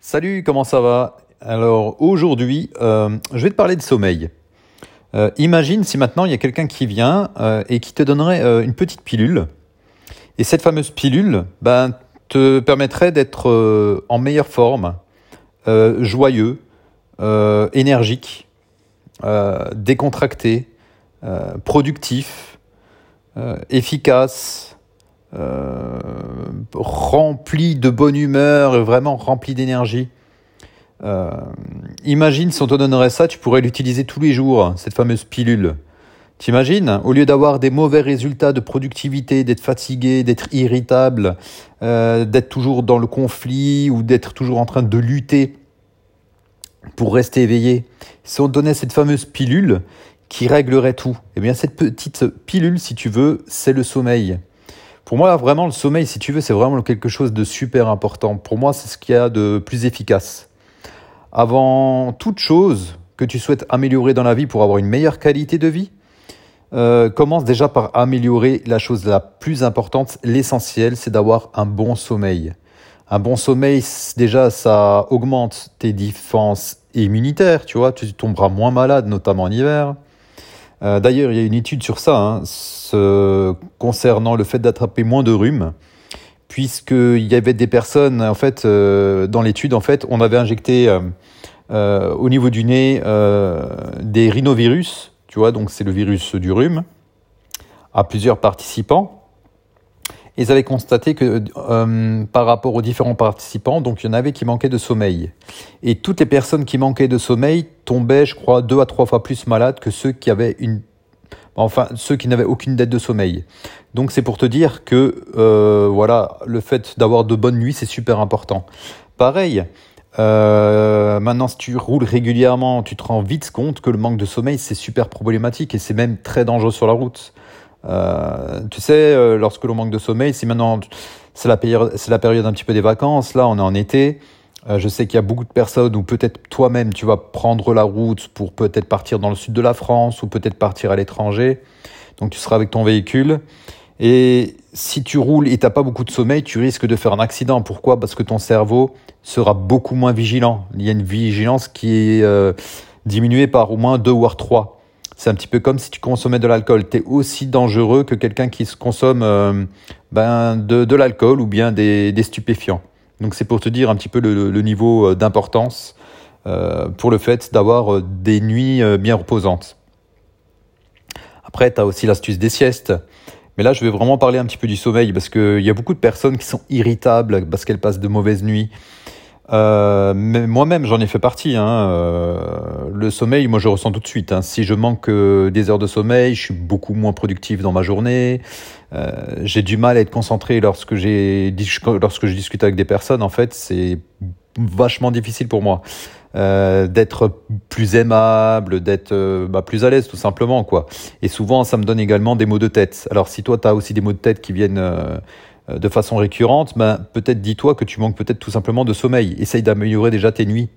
Salut, comment ça va? Alors aujourd'hui, euh, je vais te parler de sommeil. Euh, imagine si maintenant il y a quelqu'un qui vient euh, et qui te donnerait une petite pilule. Et cette fameuse pilule ben, te permettrait d'être en meilleure forme, joyeux, énergique, décontracté, productif, efficace, euh, rempli de bonne humeur, vraiment rempli d'énergie. Euh, imagine si on te donnerait ça, tu pourrais l'utiliser tous les jours, cette fameuse pilule. T'imagines Au lieu d'avoir des mauvais résultats de productivité, d'être fatigué, d'être irritable, euh, d'être toujours dans le conflit ou d'être toujours en train de lutter pour rester éveillé, si on te donnait cette fameuse pilule qui réglerait tout, eh bien cette petite pilule, si tu veux, c'est le sommeil. Pour moi, vraiment, le sommeil, si tu veux, c'est vraiment quelque chose de super important. Pour moi, c'est ce qu'il y a de plus efficace. Avant toute chose que tu souhaites améliorer dans la vie pour avoir une meilleure qualité de vie, euh, commence déjà par améliorer la chose la plus importante, l'essentiel, c'est d'avoir un bon sommeil. Un bon sommeil, déjà, ça augmente tes défenses immunitaires, tu vois, tu tomberas moins malade, notamment en hiver. Euh, D'ailleurs, il y a une étude sur ça, hein, ce, concernant le fait d'attraper moins de rhume, puisqu'il y avait des personnes, en fait, euh, dans l'étude, en fait, on avait injecté euh, au niveau du nez des rhinovirus, tu vois, donc c'est le virus du rhume, à plusieurs participants. Ils avaient constaté que euh, par rapport aux différents participants, donc il y en avait qui manquaient de sommeil. Et toutes les personnes qui manquaient de sommeil tombaient, je crois, deux à trois fois plus malades que ceux qui avaient une, enfin ceux qui n'avaient aucune dette de sommeil. Donc c'est pour te dire que euh, voilà, le fait d'avoir de bonnes nuits, c'est super important. Pareil. Euh, maintenant, si tu roules régulièrement, tu te rends vite compte que le manque de sommeil, c'est super problématique et c'est même très dangereux sur la route. Euh, tu sais, euh, lorsque l'on manque de sommeil, si maintenant c'est la période, la période un petit peu des vacances, là on est en été. Euh, je sais qu'il y a beaucoup de personnes ou peut-être toi-même tu vas prendre la route pour peut-être partir dans le sud de la France ou peut-être partir à l'étranger. Donc tu seras avec ton véhicule. Et si tu roules et t'as pas beaucoup de sommeil, tu risques de faire un accident. Pourquoi? Parce que ton cerveau sera beaucoup moins vigilant. Il y a une vigilance qui est euh, diminuée par au moins deux voire trois. C'est un petit peu comme si tu consommais de l'alcool. Tu es aussi dangereux que quelqu'un qui se consomme euh, ben, de, l'alcool ou bien des, stupéfiants. Donc c'est pour te dire un petit peu le, niveau euh, d'importance euh, pour le fait d'avoir des nuits bien reposantes. Après, tu as aussi l'astuce des siestes. Mais là, je vais vraiment parler un petit peu du sommeil parce qu'il y a beaucoup de personnes qui sont irritables parce qu'elles passent de mauvaises nuits. Euh, moi-même, j'en ai fait partie. Hein. Euh, le sommeil, moi, je ressens tout de suite. Hein. Si je manque euh, des heures de sommeil, je suis beaucoup moins productif dans ma journée. Euh, j'ai du mal à être concentré lorsque j'ai lorsque je discute avec des personnes. En fait, c'est vachement difficile pour moi euh, d'être plus aimable, d'être bah, plus à l'aise, tout simplement, quoi. Et souvent, ça me donne également des maux de tête. Alors, si toi, tu as aussi des maux de tête qui viennent de façon récurrente, ben, peut-être dis-toi que tu manques peut-être tout simplement de sommeil. Essaye d'améliorer déjà tes nuits.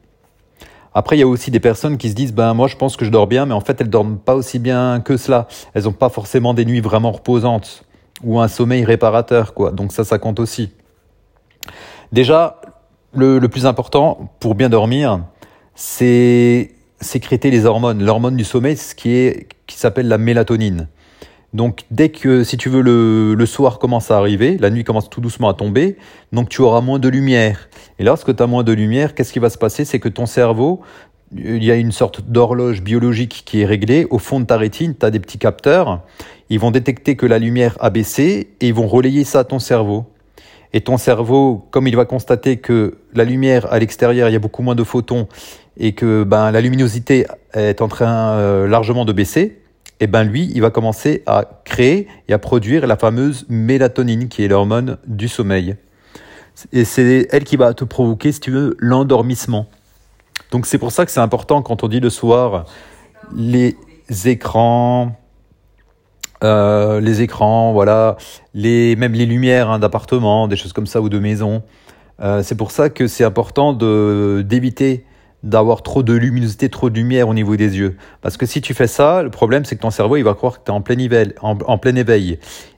Après, il y a aussi des personnes qui se disent, ben moi je pense que je dors bien, mais en fait elles dorment pas aussi bien que cela. Elles n'ont pas forcément des nuits vraiment reposantes ou un sommeil réparateur, quoi. Donc ça, ça compte aussi. Déjà, le, plus important pour bien dormir, c'est sécréter les hormones. L'hormone du sommeil, ce qui est qui s'appelle la mélatonine. Donc dès que, si tu veux, le, le soir commence à arriver, la nuit commence tout doucement à tomber, donc tu auras moins de lumière. Et lorsque tu as moins de lumière, qu'est-ce qui va se passer? C'est que ton cerveau, il y a une sorte d'horloge biologique qui est réglée. Au fond de ta rétine, tu as des petits capteurs. Ils vont détecter que la lumière a baissé et ils vont relayer ça à ton cerveau. Et ton cerveau, comme il va constater que la lumière à l'extérieur, il y a beaucoup moins de photons et que ben, la luminosité est en train euh, largement de baisser, et ben lui, il va commencer à créer et à produire la fameuse mélatonine, qui est l'hormone du sommeil. Et c'est elle qui va te provoquer, si tu veux, l'endormissement. Donc c'est pour ça que c'est important quand on dit le soir, les écrans, euh, les écrans, voilà, les, même les lumières hein, d'appartement, des choses comme ça ou de maison. Euh, c'est pour ça que c'est important d'éviter d'avoir trop de luminosité, trop de lumière au niveau des yeux. Parce que si tu fais ça, le problème c'est que ton cerveau il va croire que tu es en plein, éveil, en.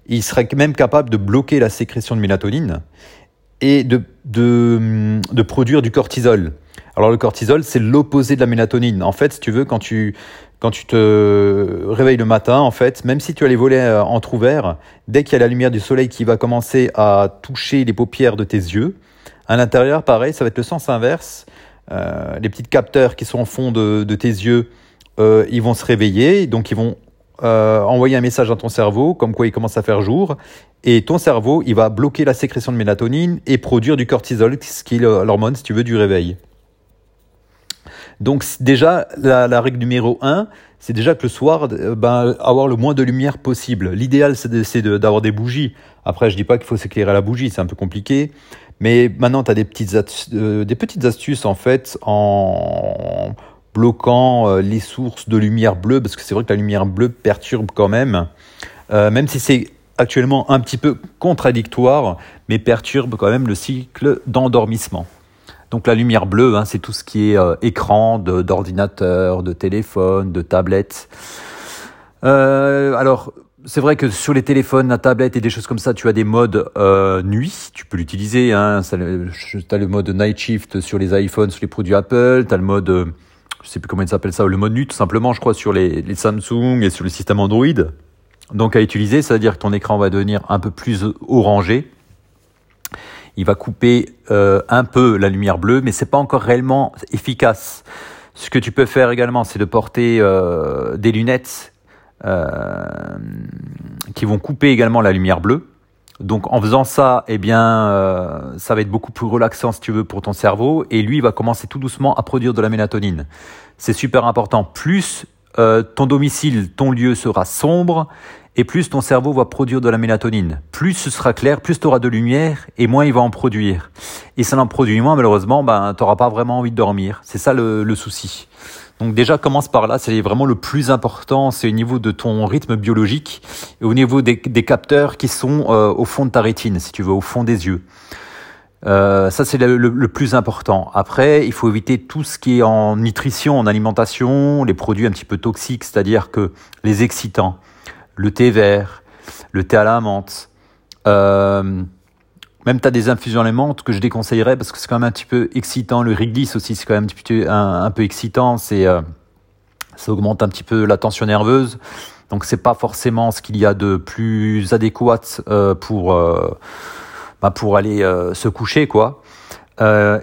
Il serait même capable de bloquer la sécrétion de mélatonine. et de, de, de produire du cortisol. Alors le cortisol, c'est l'opposé de la mélatonine. En fait, si tu veux, quand tu, quand tu te réveilles le matin, en fait, même si tu as les volets euh, entrouverts, dès qu'il y a la lumière du soleil qui va commencer à toucher les paupières de tes yeux, à l'intérieur, pareil, ça va être le sens inverse. Euh, les petits capteurs qui sont au fond de, tes yeux, euh, ils vont se réveiller, donc ils vont envoyer un message à ton cerveau, comme quoi il commence à faire jour, et ton cerveau, il va bloquer la sécrétion de mélatonine et produire du cortisol, ce qui est l'hormone, si tu veux, du réveil. Donc déjà, la, règle numéro 1, c'est déjà que le soir, euh, ben, avoir le moins de lumière possible. L'idéal, c'est d'avoir des bougies. Après, je dis pas qu'il faut s'éclairer à la bougie, c'est un peu compliqué. Mais maintenant, tu as des petites, euh, des petites astuces, en fait, en bloquant euh, les sources de lumière bleue, parce que c'est vrai que la lumière bleue perturbe quand même, même si c'est actuellement un petit peu contradictoire, mais perturbe quand même le cycle d'endormissement. Donc la lumière bleue, hein, c'est tout ce qui est euh, écran d'ordinateur, de, téléphone, de tablette. Euh, alors, c'est vrai que sur les téléphones, la tablette et des choses comme ça, tu as des modes euh, nuit. Tu peux l'utiliser. Hein, tu as le mode night shift sur les iPhones, sur les produits Apple. Tu as le mode, je sais plus comment il s'appelle ça, le mode nuit tout simplement, je crois, sur les, Samsung et sur le système Android. Donc à utiliser, ça veut dire que ton écran va devenir un peu plus orangé il va couper euh, un peu la lumière bleue, mais c'est pas encore réellement efficace. Ce que tu peux faire également, c'est de porter euh, des lunettes euh, qui vont couper également la lumière bleue. Donc en faisant ça, eh bien, ça va être beaucoup plus relaxant si tu veux pour ton cerveau, et lui il va commencer tout doucement à produire de la mélatonine. C'est super important. Plus ton domicile, ton lieu sera sombre, et plus ton cerveau va produire de la mélatonine. Plus ce sera clair, plus tu auras de lumière et moins il va en produire. Et ça en produit moins, malheureusement, ben, tu n'auras pas vraiment envie de dormir. C'est ça le, souci. Donc déjà, commence par là, c'est vraiment le plus important, c'est au niveau de ton rythme biologique et au niveau des, capteurs qui sont euh, au fond de ta rétine, si tu veux, au fond des yeux. Euh, ça, c'est le, plus important. Après, il faut éviter tout ce qui est en nutrition, en alimentation, les produits un petit peu toxiques, c'est-à-dire que les excitants, le thé vert, le thé à la menthe. Euh, même tu as des infusions menthe que je déconseillerais parce que c'est quand même un petit peu excitant. Le Wrigley's aussi, c'est quand même un, petit peu, un, peu excitant. C'est, euh, ça augmente un petit peu la tension nerveuse. Donc c'est pas forcément ce qu'il y a de plus adéquat euh, pour, bah, pour aller se coucher. quoi.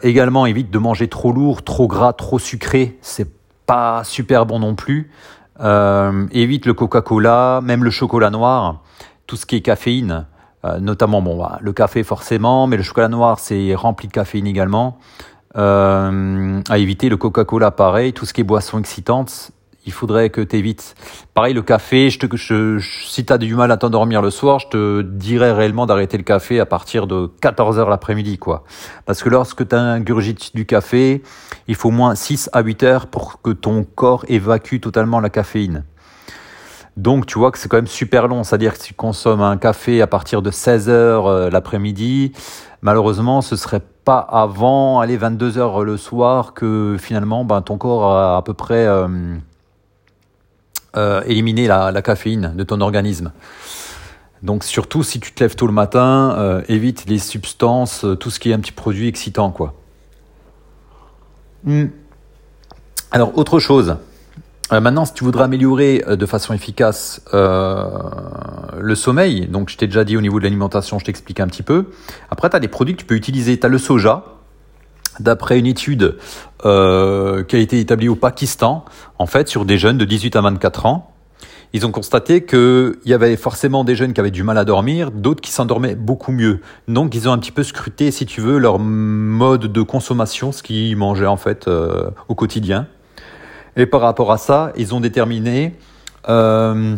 également, évite de manger trop lourd, trop gras, trop sucré. C'est pas super bon non plus. Euh, évite le Coca-Cola, même le chocolat noir, tout ce qui est caféine, euh, notamment bon, bah, le café forcément, mais le chocolat noir c'est rempli de caféine également. Euh, à éviter le Coca-Cola pareil, tout ce qui est boisson excitante, il faudrait que tu évites. Pareil, le café, je te, je, si tu as du mal à t'endormir le soir, je te dirais réellement d'arrêter le café à partir de 14h l'après-midi. quoi. Parce que lorsque tu ingurgites du café, il faut moins 6 à 8 heures pour que ton corps évacue totalement la caféine. Donc tu vois que c'est quand même super long, c'est-à-dire que si tu consommes un café à partir de 16h euh, l'après-midi, malheureusement ce serait pas avant aller 22h le soir que finalement ben, ton corps a à peu près... Euh, euh, éliminer la, caféine de ton organisme. Donc surtout si tu te lèves tôt le matin, évite les substances, tout ce qui est un petit produit excitant quoi. Hmm. Alors autre chose. Maintenant, si tu voudrais améliorer de façon efficace le sommeil, donc je t'ai déjà dit au niveau de l'alimentation, je t'explique un petit peu. Après, tu as des produits que tu peux utiliser. Tu as le soja, d'après une étude euh, qui a été établie au Pakistan, en fait, sur des jeunes de 18 à 24 ans. Ils ont constaté qu'il y avait forcément des jeunes qui avaient du mal à dormir, d'autres qui s'endormaient beaucoup mieux. Donc, ils ont un petit peu scruté, si tu veux, leur mode de consommation, ce qu'ils mangeaient en fait euh, au quotidien. Et par rapport à ça, ils ont déterminé euh,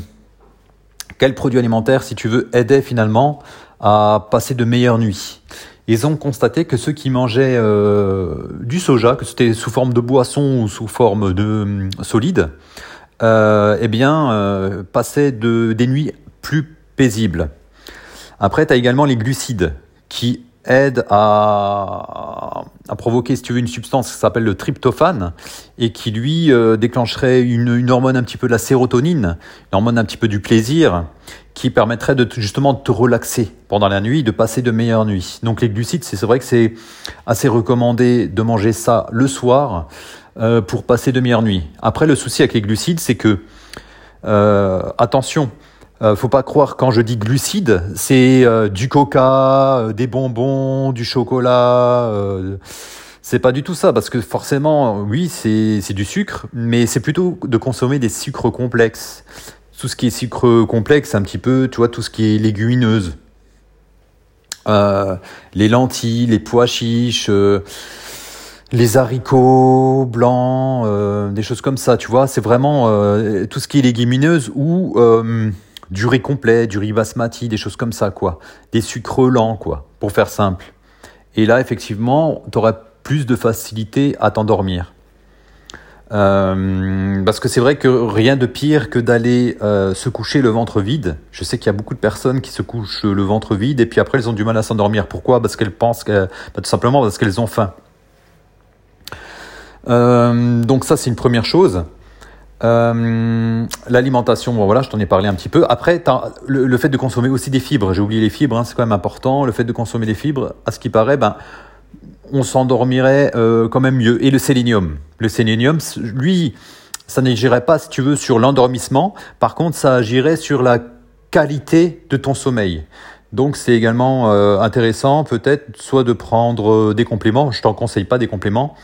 quel produit alimentaire, si tu veux, aidait finalement à passer de meilleures nuits ils ont constaté que ceux qui mangeaient euh, du soja, que c'était sous forme de boisson ou sous forme de euh, solide, eh bien, passaient de, des nuits plus paisibles. Après, tu as également les glucides, qui aide à, provoquer, si tu veux, une substance qui s'appelle le tryptophane et qui lui euh, déclencherait une, une, hormone un petit peu de la sérotonine, une hormone un petit peu du plaisir, qui permettrait de justement de te relaxer pendant la nuit, de passer de meilleures nuits. Donc les glucides, c'est vrai que c'est assez recommandé de manger ça le soir euh, pour passer de meilleures nuits. Après, le souci avec les glucides, c'est que euh, attention, euh, faut pas croire quand je dis glucides, c'est euh, du coca, euh, des bonbons, du chocolat. Euh, c'est pas du tout ça, parce que forcément, oui, c'est du sucre, mais c'est plutôt de consommer des sucres complexes. Tout ce qui est sucre complexe, un petit peu, tu vois, tout ce qui est légumineuse. les lentilles, les pois chiches, les haricots blancs, des choses comme ça, tu vois. C'est vraiment tout ce qui est légumineuse ou du riz complet, du riz basmati, des choses comme ça, quoi. Des sucres lents, quoi, pour faire simple. Et là, effectivement, tu aurais plus de facilité à t'endormir. Euh, parce que c'est vrai que rien de pire que d'aller euh, se coucher le ventre vide. Je sais qu'il y a beaucoup de personnes qui se couchent le ventre vide et puis après elles ont du mal à s'endormir. Pourquoi? Parce qu'elles pensent que, bah, tout simplement parce qu'elles ont faim. Euh, donc ça c'est une première chose. Euh, L'alimentation, bon voilà, je t'en ai parlé un petit peu. Après, le, fait de consommer aussi des fibres, j'ai oublié les fibres, hein, c'est quand même important. Le fait de consommer des fibres, à ce qui paraît, ben, on s'endormirait euh, quand même mieux. Et le sélénium, le sélénium, lui, ça n'agirait pas, si tu veux, sur l'endormissement. Par contre, ça agirait sur la qualité de ton sommeil. Donc c'est également euh, intéressant peut-être soit de prendre des compléments, je t'en conseille pas des compléments,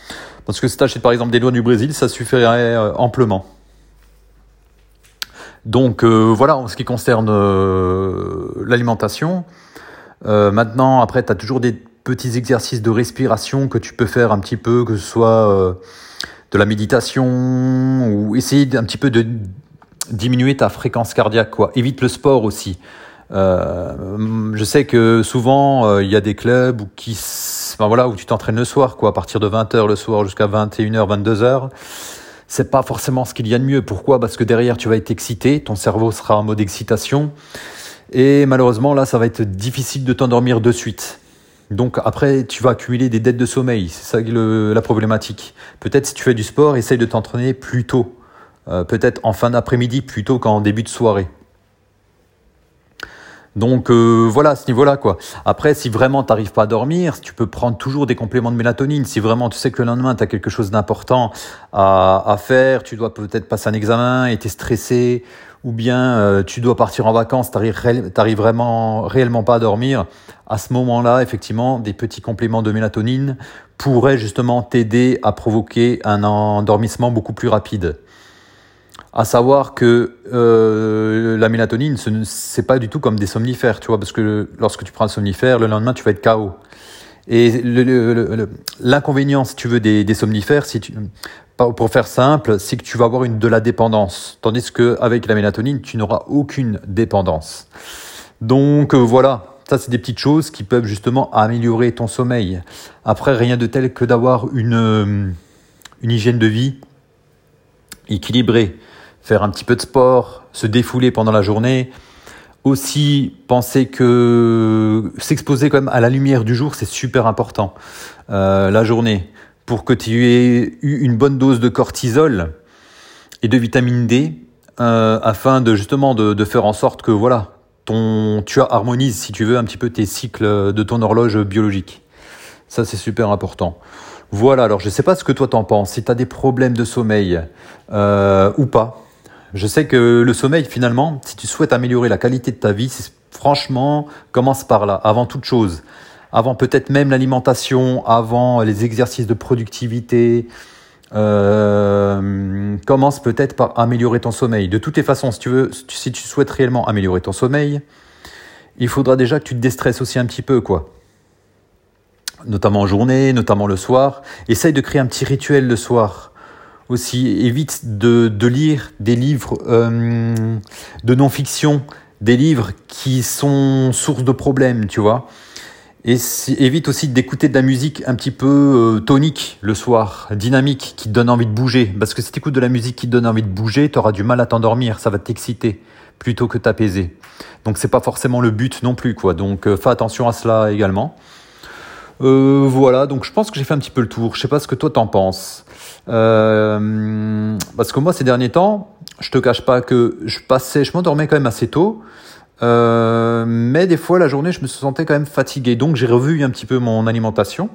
parce que si tu achètes par exemple des noix du Brésil, ça suffirait amplement. Donc euh, voilà en ce qui concerne euh, l'alimentation. Euh, maintenant, après, tu as toujours des petits exercices de respiration que tu peux faire un petit peu, que ce soit de la méditation ou essayer un petit peu de diminuer ta fréquence cardiaque. Quoi. Évite le sport aussi. je sais que souvent il y a des clubs où, qui, enfin, voilà, où tu t'entraînes le soir, quoi, à partir de 20h le soir jusqu'à 21h, 22h c'est pas forcément ce qu'il y a de mieux. Pourquoi? Parce que derrière, tu vas être excité, ton cerveau sera en mode excitation. Et malheureusement, là, ça va être difficile de t'endormir de suite. Donc après, tu vas accumuler des dettes de sommeil. C'est ça la problématique. Peut-être si tu fais du sport, essaye de t'entraîner plus tôt. Euh, peut-être en fin d'après-midi plutôt qu'en début de soirée. Donc euh, voilà, à ce niveau-là quoi. Après, si vraiment tu n'arrives pas à dormir, tu peux prendre toujours des compléments de mélatonine. Si vraiment tu sais que le lendemain tu as quelque chose d'important à, faire, tu dois peut-être passer un examen et tu es stressé, ou bien euh, tu dois partir en vacances, tu n'arrives vraiment réellement pas à dormir, à ce moment-là, effectivement, des petits compléments de mélatonine pourraient justement t'aider à provoquer un endormissement beaucoup plus rapide à savoir que euh, la mélatonine, ce n'est pas du tout comme des somnifères, tu vois, parce que lorsque tu prends un somnifère, le lendemain, tu vas être KO. Et l'inconvénient, si tu veux, des, somnifères, si tu, pour faire simple, c'est que tu vas avoir une de la dépendance, tandis qu'avec la mélatonine, tu n'auras aucune dépendance. Donc euh, voilà, ça c'est des petites choses qui peuvent justement améliorer ton sommeil. Après, rien de tel que d'avoir une, euh, une hygiène de vie équilibrée faire un petit peu de sport, se défouler pendant la journée. Aussi penser que s'exposer quand même à la lumière du jour, c'est super important. Euh, la journée, pour que tu aies eu une bonne dose de cortisol et de vitamine D, euh, afin de justement de, faire en sorte que voilà, ton, tu harmonises si tu veux un petit peu tes cycles de ton horloge biologique. Ça c'est super important. Voilà, alors je ne sais pas ce que toi t'en penses, si tu as des problèmes de sommeil euh, ou pas. Je sais que le sommeil, finalement, si tu souhaites améliorer la qualité de ta vie, franchement, commence par là, avant toute chose. Avant peut-être même l'alimentation, avant les exercices de productivité. Euh, commence peut-être par améliorer ton sommeil. De toutes les façons, si tu si souhaites réellement améliorer ton sommeil, il faudra déjà que tu te déstresses aussi un petit peu, quoi. Notamment en journée, notamment le soir. Essaye de créer un petit rituel le soir aussi évite de, de lire des livres euh, de non-fiction, des livres qui sont source de problèmes, tu vois. Et évite aussi d'écouter de la musique un petit peu euh, tonique le soir, dynamique, qui te donne envie de bouger. Parce que si tu écoutes de la musique qui te donne envie de bouger, tu auras du mal à t'endormir, ça va t'exciter plutôt que t'apaiser. Donc c'est pas forcément le but non plus, quoi. Donc euh, fais attention à cela également. Euh, voilà, donc je pense que j'ai fait un petit peu le tour. Je sais pas ce que toi t'en penses. Euh, parce que moi, ces derniers temps, je te cache pas que je passais, je m'endormais quand même assez tôt. Euh, mais des fois, la journée, je me sentais quand même fatigué. Donc, j'ai revu un petit peu mon alimentation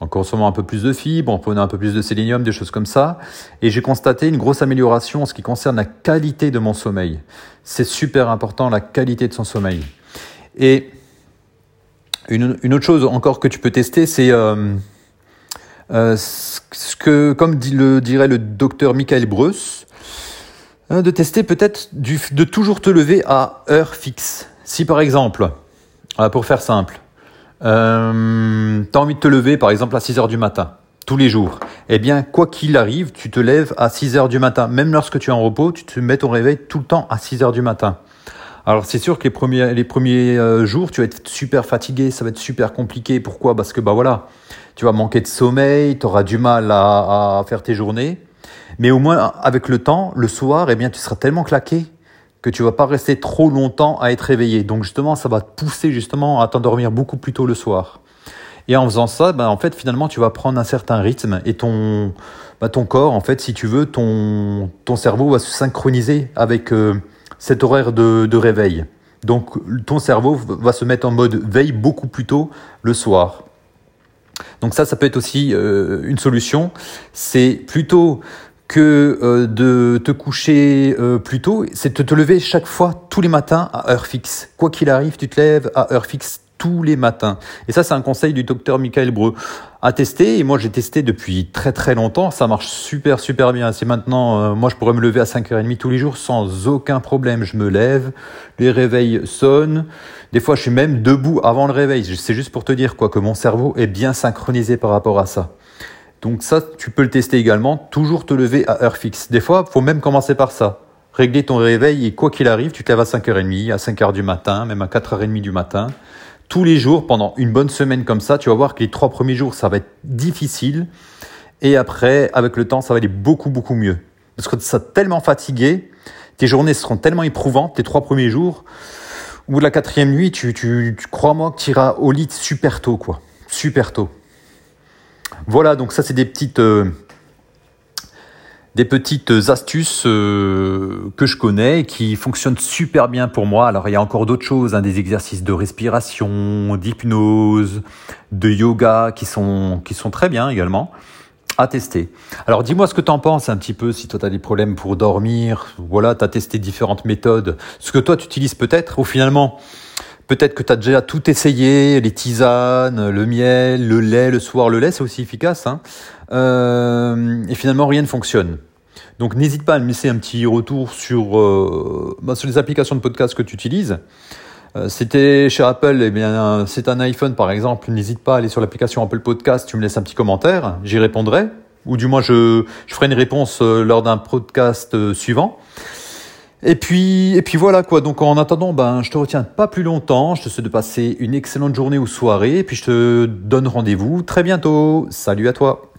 en consommant un peu plus de fibres, en prenant un peu plus de sélénium, des choses comme ça. Et j'ai constaté une grosse amélioration en ce qui concerne la qualité de mon sommeil. C'est super important, la qualité de son sommeil. Et une, autre chose encore que tu peux tester, c'est euh, euh, comme le dirait le docteur Michael Breus, euh, de tester peut-être de toujours te lever à heure fixe. Si par exemple, pour faire simple, euh, tu as envie de te lever par exemple à 6 heures du matin, tous les jours, eh bien quoi qu'il arrive, tu te lèves à 6 heures du matin. Même lorsque tu es en repos, tu te mets ton réveil tout le temps à 6 heures du matin. Alors c'est sûr que les premiers, les premiers euh, jours, tu vas être super fatigué, ça va être super compliqué. Pourquoi? Parce que bah voilà, tu vas manquer de sommeil, tu auras du mal à, faire tes journées. Mais au moins avec le temps, le soir, eh bien tu seras tellement claqué que tu vas pas rester trop longtemps à être réveillé. Donc justement, ça va te pousser justement à t'endormir beaucoup plus tôt le soir. Et en faisant ça, ben, en fait, finalement, tu vas prendre un certain rythme et ton, ben, ton corps, en fait, si tu veux, ton, ton cerveau va se synchroniser avec euh, cet horaire de, de réveil. Donc, ton cerveau va se mettre en mode veille beaucoup plus tôt le soir. Donc ça, ça peut être aussi euh, une solution. C'est plutôt que euh, de te coucher euh, plus tôt, c'est de te lever chaque fois tous les matins à heure fixe. Quoi qu'il arrive, tu te lèves à heure fixe tous les matins. Et ça, c'est un conseil du docteur Michael Breu à tester. Et moi, j'ai testé depuis très très longtemps. Ça marche super super bien. C'est maintenant, euh, moi, je pourrais me lever à 5h30 tous les jours sans aucun problème. Je me lève, les réveils sonnent. Des fois, je suis même debout avant le réveil. C'est juste pour te dire quoi que mon cerveau est bien synchronisé par rapport à ça. Donc ça, tu peux le tester également. Toujours te lever à heure fixe. Des fois, faut même commencer par ça. Régler ton réveil et quoi qu'il arrive, tu te lèves à 5h30, à 5h du matin, même à 4h30 du matin. Tous les jours, pendant une bonne semaine comme ça, tu vas voir que les trois premiers jours, ça va être difficile. Et après, avec le temps, ça va aller beaucoup, beaucoup mieux. Parce que tu seras tellement fatigué, tes journées seront tellement éprouvantes, tes trois premiers jours. Ou la quatrième nuit, tu, crois-moi que tu iras au lit super tôt, quoi. Super tôt. Voilà, donc ça c'est des petites euh, des petites astuces euh, que je connais et qui fonctionnent super bien pour moi. Alors il y a encore d'autres choses, hein, des exercices de respiration, d'hypnose, de yoga qui sont qui sont très bien également à tester. Alors dis-moi ce que tu en penses un petit peu si toi tu as des problèmes pour dormir, voilà, tu as testé différentes méthodes, ce que toi tu utilises peut-être ou finalement Peut-être que tu as déjà tout essayé, les tisanes, le miel, le lait, le soir, le lait, c'est aussi efficace. Hein. Euh, et finalement, rien ne fonctionne. Donc n'hésite pas à me laisser un petit retour sur, euh, bah, les applications de podcast que tu utilises. Euh, C'était chez Apple, eh c'est un iPhone par exemple, n'hésite pas à aller sur l'application Apple Podcast, tu me laisses un petit commentaire, j'y répondrai, ou du moins je, ferai une réponse lors d'un podcast suivant. Et puis, et puis voilà quoi. Donc en attendant, ben, je te retiens pas plus longtemps. Je te souhaite de passer une excellente journée ou soirée. Et puis je te donne rendez-vous très bientôt. Salut à toi.